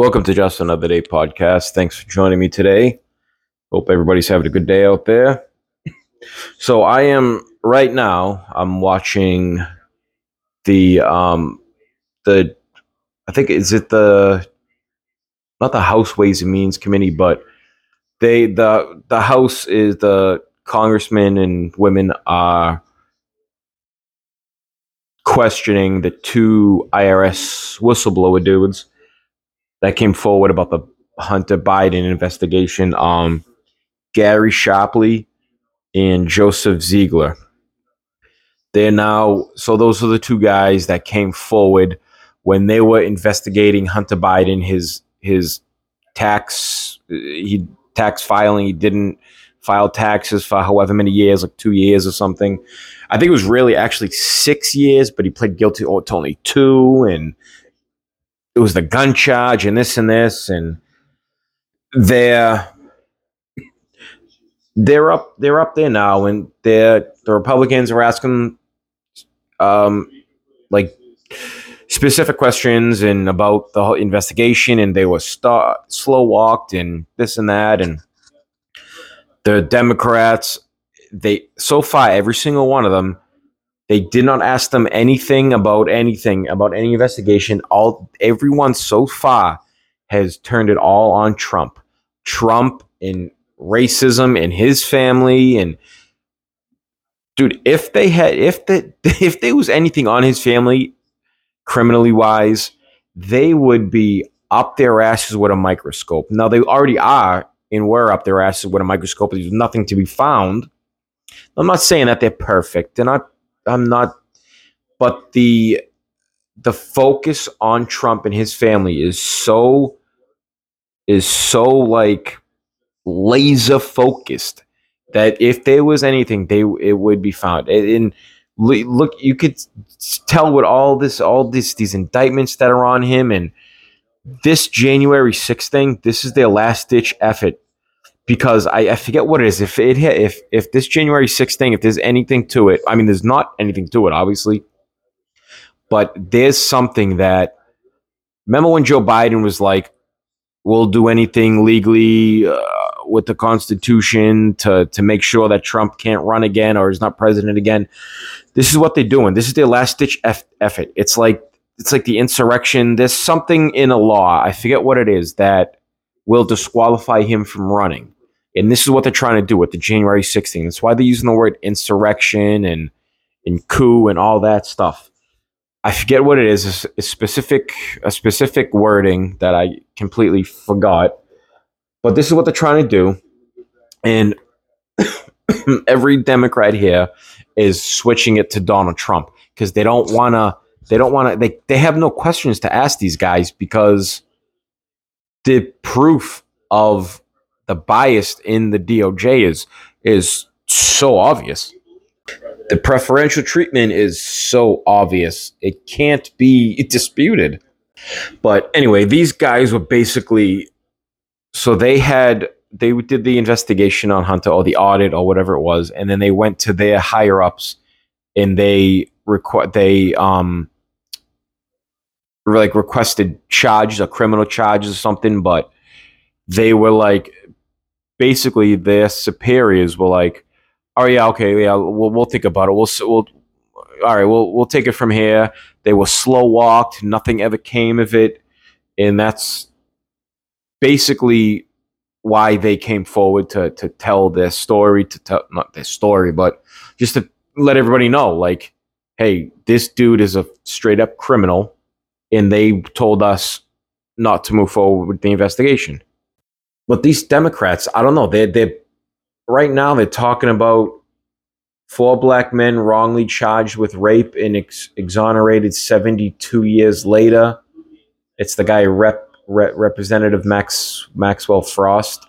Welcome to Just Another Day podcast. Thanks for joining me today. Hope everybody's having a good day out there. So I am right now. I'm watching the um the I think is it the not the House Ways and Means Committee, but they the the House is the congressmen and women are questioning the two IRS whistleblower dudes that came forward about the Hunter Biden investigation. Um, Gary Shapley and Joseph Ziegler. They're now so those are the two guys that came forward when they were investigating Hunter Biden, his his tax he tax filing. He didn't file taxes for however many years, like two years or something. I think it was really actually six years, but he pled guilty to only two, and it was the gun charge and this and this, and they're they're up they're up there now, and they're the Republicans are asking um like specific questions and about the whole investigation, and they were slow walked and this and that, and the Democrats they so far every single one of them they did not ask them anything about anything about any investigation all everyone so far has turned it all on Trump Trump and racism and his family and dude if they had if the if there was anything on his family criminally wise they would be up their asses with a microscope now they already are and were up their asses with a microscope there's nothing to be found I'm not saying that they're perfect. They're not. I'm not. But the the focus on Trump and his family is so is so like laser focused that if there was anything, they it would be found. And look, you could tell with all this, all this, these indictments that are on him, and this January 6th thing. This is their last ditch effort because I, I forget what it is. If it hit, if if this January 6th thing, if there's anything to it, I mean, there's not anything to it, obviously, but there's something that. Remember when Joe Biden was like, "We'll do anything legally uh, with the Constitution to to make sure that Trump can't run again or is not president again." This is what they're doing. This is their last ditch effort. It's like it's like the insurrection. There's something in a law. I forget what it is that will disqualify him from running. And this is what they're trying to do with the January 16th. That's why they're using the word insurrection and, and coup and all that stuff. I forget what it is. a specific a specific wording that I completely forgot. But this is what they're trying to do. And every Democrat here is switching it to Donald Trump because they don't want to they don't want to they, they have no questions to ask these guys because the proof of the bias in the DOJ is is so obvious. The preferential treatment is so obvious. It can't be disputed. But anyway, these guys were basically so they had they did the investigation on Hunter or the audit or whatever it was, and then they went to their higher ups and they requ- they um like requested charges or criminal charges or something, but they were like basically their superiors were like, "Oh yeah, okay, yeah, we'll we'll think about it. We'll we'll all right, we'll we'll take it from here." They were slow walked. Nothing ever came of it, and that's basically why they came forward to to tell their story, to tell not their story, but just to let everybody know, like, hey, this dude is a straight up criminal, and they told us not to move forward with the investigation. But these Democrats, I don't know. They they right now they're talking about four black men wrongly charged with rape and ex- exonerated 72 years later. It's the guy Rep, Rep Representative Max Maxwell Frost.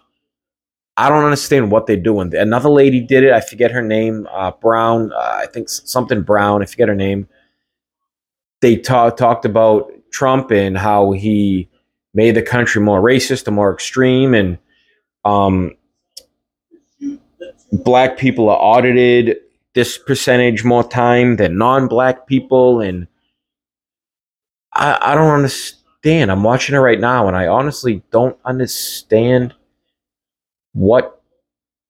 I don't understand what they're doing. Another lady did it. I forget her name. Uh, Brown. Uh, I think something Brown. I forget her name. They talk, talked about Trump and how he made the country more racist and more extreme and um, black people are audited this percentage more time than non-black people and i, I don't understand I'm watching it right now, and I honestly don't understand what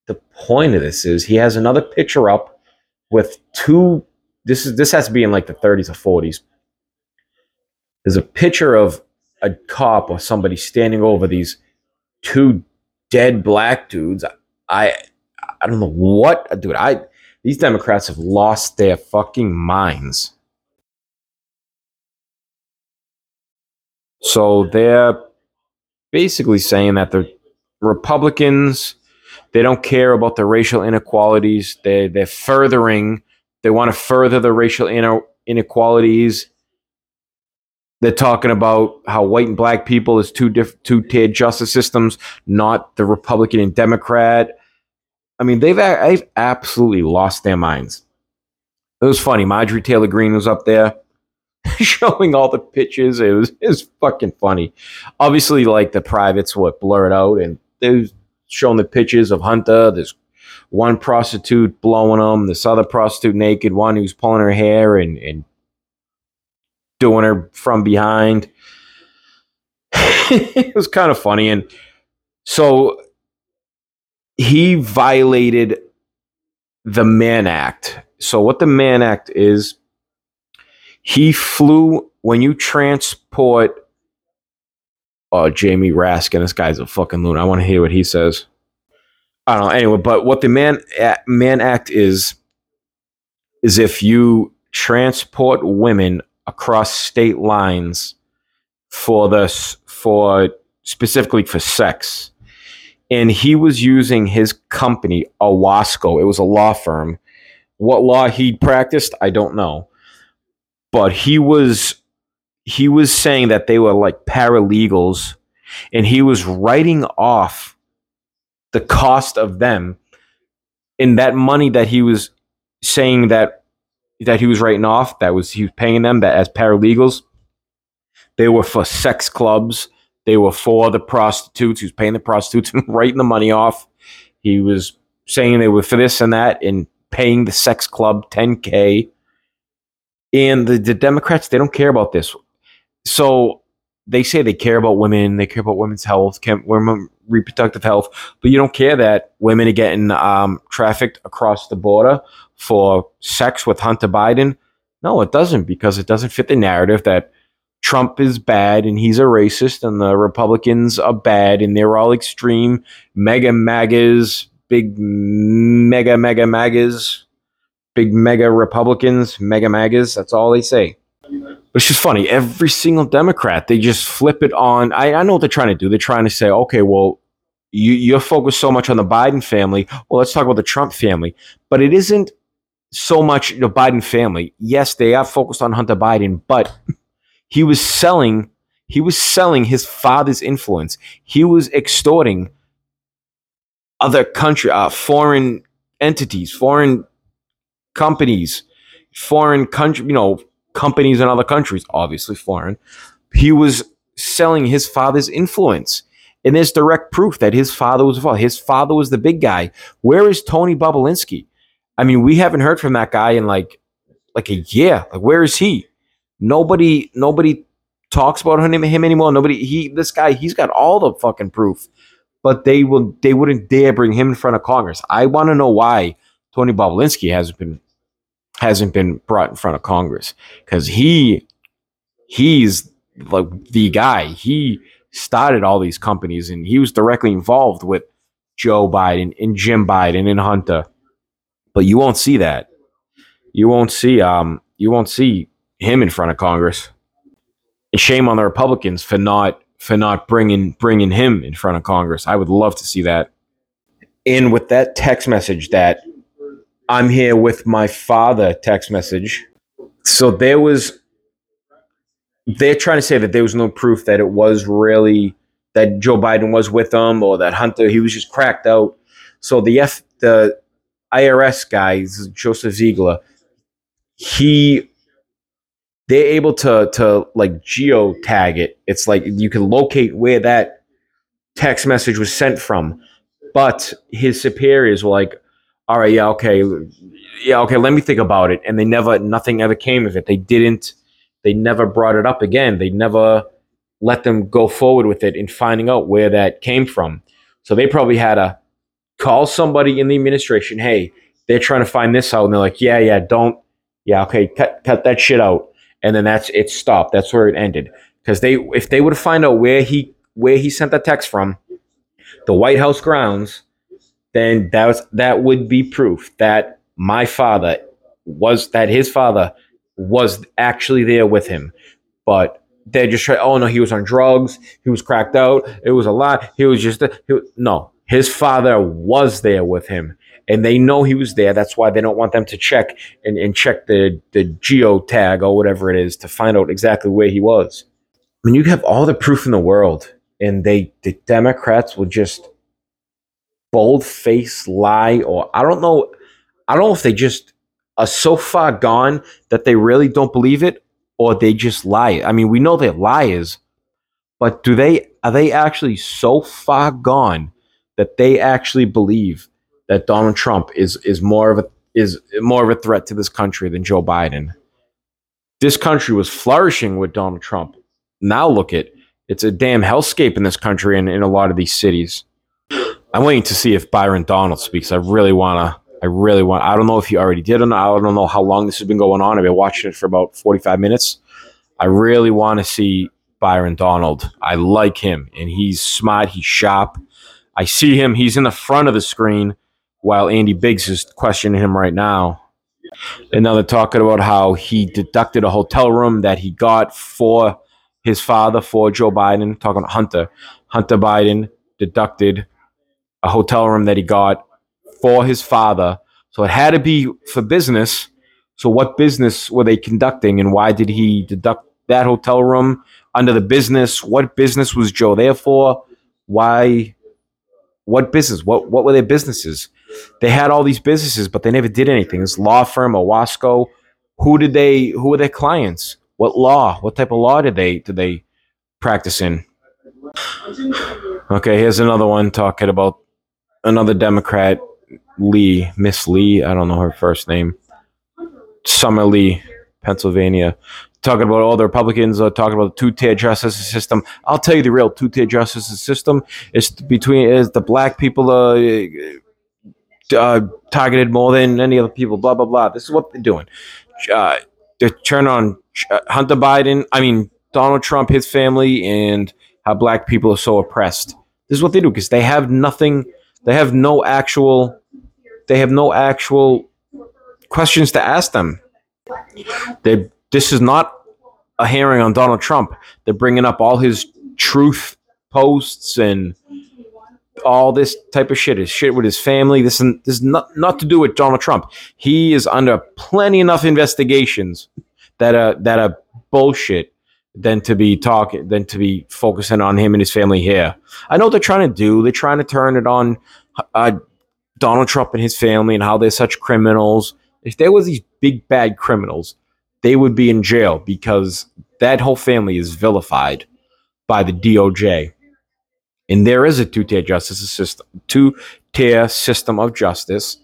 the point of this is. He has another picture up with two. This is this has to be in like the 30s or 40s. There's a picture of a cop or somebody standing over these two dead black dudes. I I don't know what, dude. I these Democrats have lost their fucking minds. So they're basically saying that the Republicans they don't care about the racial inequalities. They they're furthering. They want to further the racial inequalities. They're talking about how white and black people is two diff- two tiered justice systems, not the Republican and Democrat. I mean, they've they've absolutely lost their minds. It was funny. Marjorie Taylor Greene was up there showing all the pictures. It was it was fucking funny. Obviously, like the privates were blurred out, and they was showing the pictures of Hunter. There's one prostitute blowing him, this other prostitute naked, one who's pulling her hair and and doing her from behind. it was kind of funny, and so he violated the Mann Act. So, what the Mann Act is, he flew when you transport. Oh, Jamie Raskin, this guy's a fucking loon. I want to hear what he says. I don't know. Anyway, but what the Man Mann Act is, is if you transport women across state lines for this for specifically for sex and he was using his company, Owasco. It was a law firm. What law he practiced, I don't know. But he was he was saying that they were like paralegals and he was writing off the cost of them in that money that he was saying that that he was writing off that was he was paying them that as paralegals they were for sex clubs they were for the prostitutes. He was paying the prostitutes and writing the money off. He was saying they were for this and that and paying the sex club 10K. And the, the Democrats, they don't care about this. So they say they care about women, they care about women's health, women reproductive health, but you don't care that women are getting um, trafficked across the border for sex with Hunter Biden. No, it doesn't because it doesn't fit the narrative that Trump is bad and he's a racist, and the Republicans are bad and they're all extreme mega magas, big mega mega magas, big mega Republicans, mega magas. That's all they say. It's just funny. Every single Democrat, they just flip it on. I, I know what they're trying to do. They're trying to say, okay, well, you, you're focused so much on the Biden family. Well, let's talk about the Trump family. But it isn't so much the Biden family. Yes, they are focused on Hunter Biden, but he was selling he was selling his father's influence. He was extorting other country, uh, foreign entities, foreign companies, foreign country, you know, companies in other countries, obviously foreign. He was selling his father's influence. And there's direct proof that his father was involved. His father was the big guy. Where is Tony Bobulinski? I mean, we haven't heard from that guy in like like a year. Like, where is he? Nobody, nobody talks about him, him anymore. Nobody, he, this guy, he's got all the fucking proof, but they will, they wouldn't dare bring him in front of Congress. I want to know why Tony Bobulinski hasn't been, hasn't been brought in front of Congress because he, he's like the guy. He started all these companies and he was directly involved with Joe Biden and Jim Biden and Hunter. But you won't see that. You won't see um you won't see him in front of Congress. And shame on the Republicans for not for not bringing bringing him in front of Congress. I would love to see that. And with that text message that I'm here with my father text message. So there was they're trying to say that there was no proof that it was really that Joe Biden was with them or that Hunter he was just cracked out. So the F the IRS guy, Joseph Ziegler, he they're able to to like geo tag it. It's like you can locate where that text message was sent from. But his superiors were like, "All right, yeah, okay, yeah, okay, let me think about it." And they never, nothing ever came of it. They didn't. They never brought it up again. They never let them go forward with it in finding out where that came from. So they probably had to call somebody in the administration. Hey, they're trying to find this out, and they're like, yeah, yeah, don't, yeah, okay, cut cut that shit out, and then that's it. Stopped. That's where it ended. Because they, if they would find out where he where he sent that text from, the White House grounds, then that was that would be proof that my father was that his father was actually there with him. But they just try. Oh no, he was on drugs. He was cracked out. It was a lot. He was just he no. His father was there with him, and they know he was there. That's why they don't want them to check and, and check the the geo tag or whatever it is to find out exactly where he was. I mean, you have all the proof in the world, and they the Democrats will just bold face lie, or I don't know. I don't know if they just are so far gone that they really don't believe it, or they just lie. I mean, we know they're liars, but do they are they actually so far gone that they actually believe that Donald Trump is is more of a is more of a threat to this country than Joe Biden? This country was flourishing with Donald Trump. Now look at it's a damn hellscape in this country and in a lot of these cities. I'm waiting to see if Byron Donald speaks. I really wanna I really want. I don't know if he already did or not. I don't know how long this has been going on. I've been watching it for about 45 minutes. I really want to see Byron Donald. I like him, and he's smart. He's sharp. I see him. He's in the front of the screen while Andy Biggs is questioning him right now. And now they're talking about how he deducted a hotel room that he got for his father, for Joe Biden. Talking about Hunter. Hunter Biden deducted a hotel room that he got for his father. So it had to be for business. So what business were they conducting and why did he deduct that hotel room under the business? What business was Joe there for? Why what business? What what were their businesses? They had all these businesses, but they never did anything. This law firm, Owasco, who did they who were their clients? What law? What type of law did they did they practice in? Okay, here's another one talking about another Democrat Lee, Miss Lee, I don't know her first name, Summer Lee, Pennsylvania, talking about all the Republicans are talking about the two-tier justice system. I'll tell you the real two-tier justice system is between is the black people uh, uh, targeted more than any other people. Blah blah blah. This is what they're doing. Uh, they're turning on uh, Hunter Biden. I mean Donald Trump, his family, and how black people are so oppressed. This is what they do because they have nothing. They have no actual they have no actual questions to ask them. They, this is not a hearing on Donald Trump. They're bringing up all his truth posts and all this type of shit. His shit with his family. This is, this is not, not to do with Donald Trump. He is under plenty enough investigations that are that are bullshit than to be talking than to be focusing on him and his family here. I know they're trying to do. They're trying to turn it on uh, Donald Trump and his family and how they're such criminals. If there was these big bad criminals, they would be in jail because that whole family is vilified by the DOJ. And there is a two-tier justice system, two-tier system of justice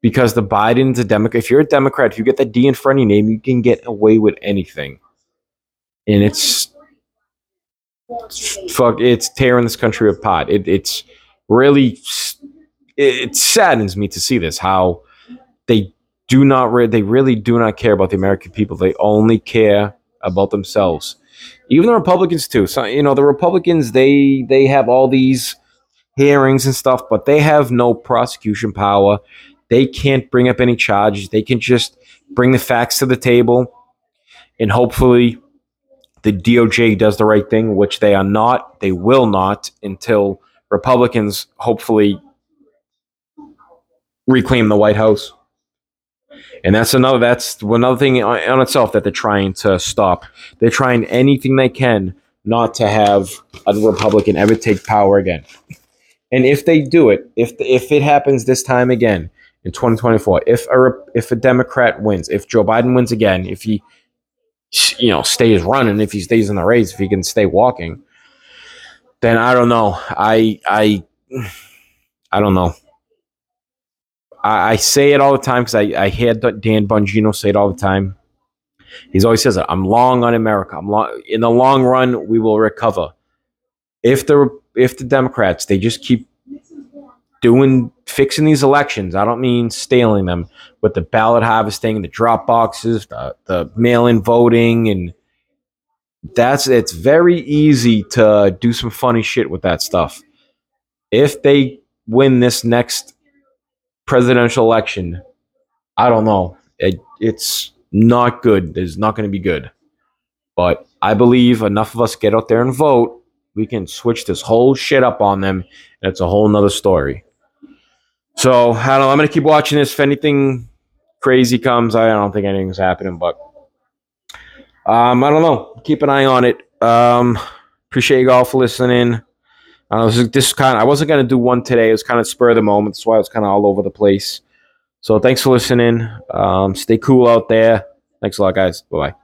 because the Biden's a Democrat. If you're a Democrat, if you get that D in front of your name, you can get away with anything. And it's, fuck, it's tearing this country apart. It, it's really it, saddens me to see this how they do not re- they really do not care about the American people. They only care about themselves. Even the Republicans too. So you know the Republicans they they have all these hearings and stuff, but they have no prosecution power. They can't bring up any charges. They can just bring the facts to the table, and hopefully the DOJ does the right thing, which they are not. They will not until Republicans hopefully reclaim the White House. And that's another that's another thing on itself that they're trying to stop. They're trying anything they can not to have a Republican ever take power again. And if they do it, if if it happens this time again in 2024, if a if a Democrat wins, if Joe Biden wins again, if he you know stays running, if he stays in the race, if he can stay walking, then I don't know. I I I don't know. I, I say it all the time because I, I hear Dan Bongino say it all the time. He's always says, "I'm long on America. I'm long. In the long run, we will recover." If the if the Democrats they just keep doing fixing these elections, I don't mean stealing them, with the ballot harvesting, the drop boxes, the, the mail-in voting, and that's it's very easy to do some funny shit with that stuff. If they win this next presidential election, I don't know. It, it's not good. It's not going to be good. But I believe enough of us get out there and vote, we can switch this whole shit up on them, and it's a whole nother story. So I don't know. I'm to keep watching this. If anything crazy comes, I don't think anything's happening, but um, I don't know. Keep an eye on it. Um, appreciate you all for listening. Uh, this, this kind of, I wasn't to do one today. It was kind of spur of the moment. That's why I was kind of all over the place. So thanks for listening. Um, stay cool out there. Thanks a lot, guys. Bye bye.